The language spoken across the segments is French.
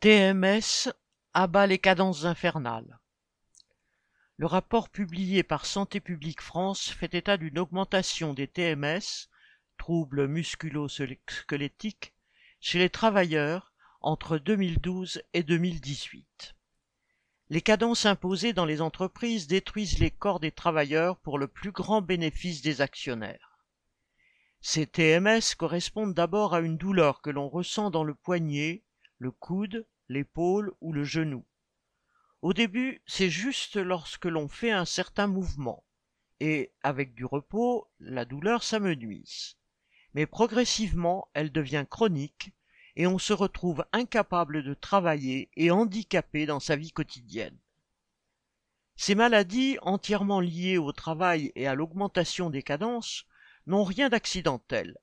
TMS abat les cadences infernales. Le rapport publié par Santé publique France fait état d'une augmentation des TMS, troubles musculo-squelettiques, chez les travailleurs entre 2012 et 2018. Les cadences imposées dans les entreprises détruisent les corps des travailleurs pour le plus grand bénéfice des actionnaires. Ces TMS correspondent d'abord à une douleur que l'on ressent dans le poignet, le coude, l'épaule ou le genou. Au début, c'est juste lorsque l'on fait un certain mouvement, et avec du repos, la douleur s'amenuise. Mais progressivement, elle devient chronique, et on se retrouve incapable de travailler et handicapé dans sa vie quotidienne. Ces maladies, entièrement liées au travail et à l'augmentation des cadences, n'ont rien d'accidentel.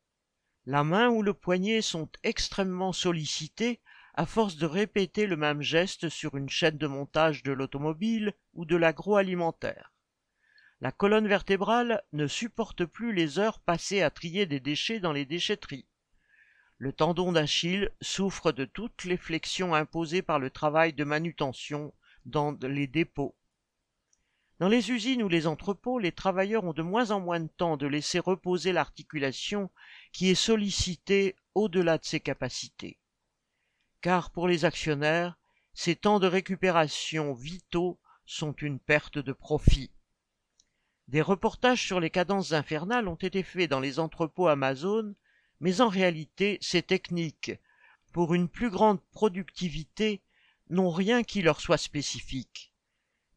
La main ou le poignet sont extrêmement sollicités à force de répéter le même geste sur une chaîne de montage de l'automobile ou de l'agroalimentaire. La colonne vertébrale ne supporte plus les heures passées à trier des déchets dans les déchetteries. Le tendon d'Achille souffre de toutes les flexions imposées par le travail de manutention dans les dépôts. Dans les usines ou les entrepôts, les travailleurs ont de moins en moins de temps de laisser reposer l'articulation qui est sollicitée au-delà de ses capacités car pour les actionnaires, ces temps de récupération vitaux sont une perte de profit. Des reportages sur les cadences infernales ont été faits dans les entrepôts Amazon, mais en réalité, ces techniques, pour une plus grande productivité, n'ont rien qui leur soit spécifique.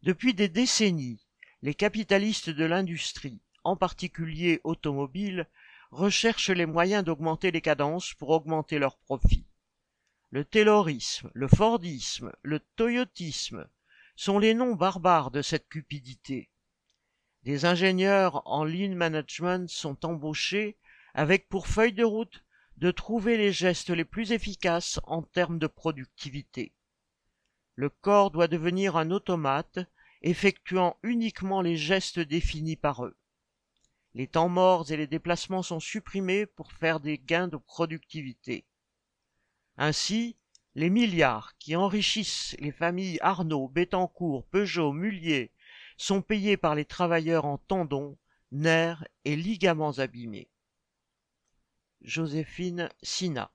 Depuis des décennies, les capitalistes de l'industrie, en particulier automobile, recherchent les moyens d'augmenter les cadences pour augmenter leurs profits. Le taylorisme, le fordisme, le toyotisme sont les noms barbares de cette cupidité. Des ingénieurs en lean management sont embauchés avec pour feuille de route de trouver les gestes les plus efficaces en termes de productivité. Le corps doit devenir un automate effectuant uniquement les gestes définis par eux. Les temps morts et les déplacements sont supprimés pour faire des gains de productivité. Ainsi, les milliards qui enrichissent les familles Arnaud, Bettencourt, Peugeot, Mullier sont payés par les travailleurs en tendons, nerfs et ligaments abîmés. Joséphine Sina